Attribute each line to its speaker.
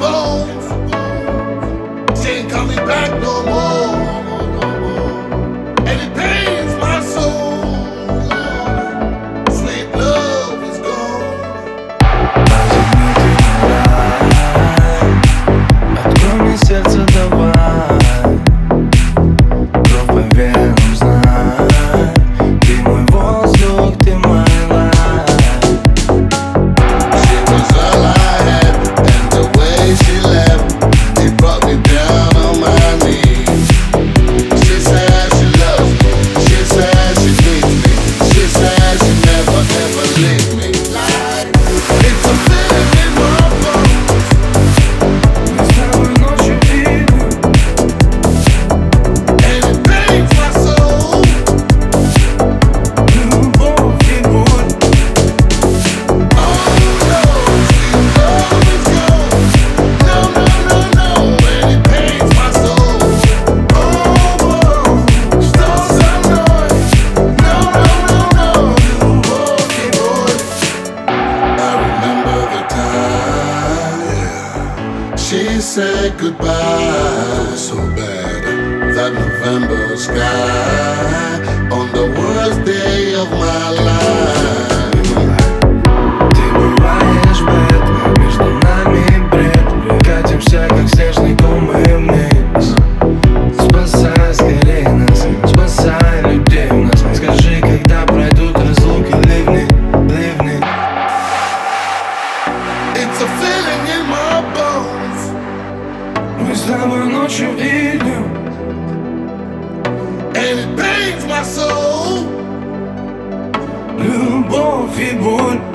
Speaker 1: bones. She ain't coming back no more. we said goodbye. So bad that November sky.
Speaker 2: с тобой ночью и днем.
Speaker 1: And it pains my soul
Speaker 2: Любовь и боль.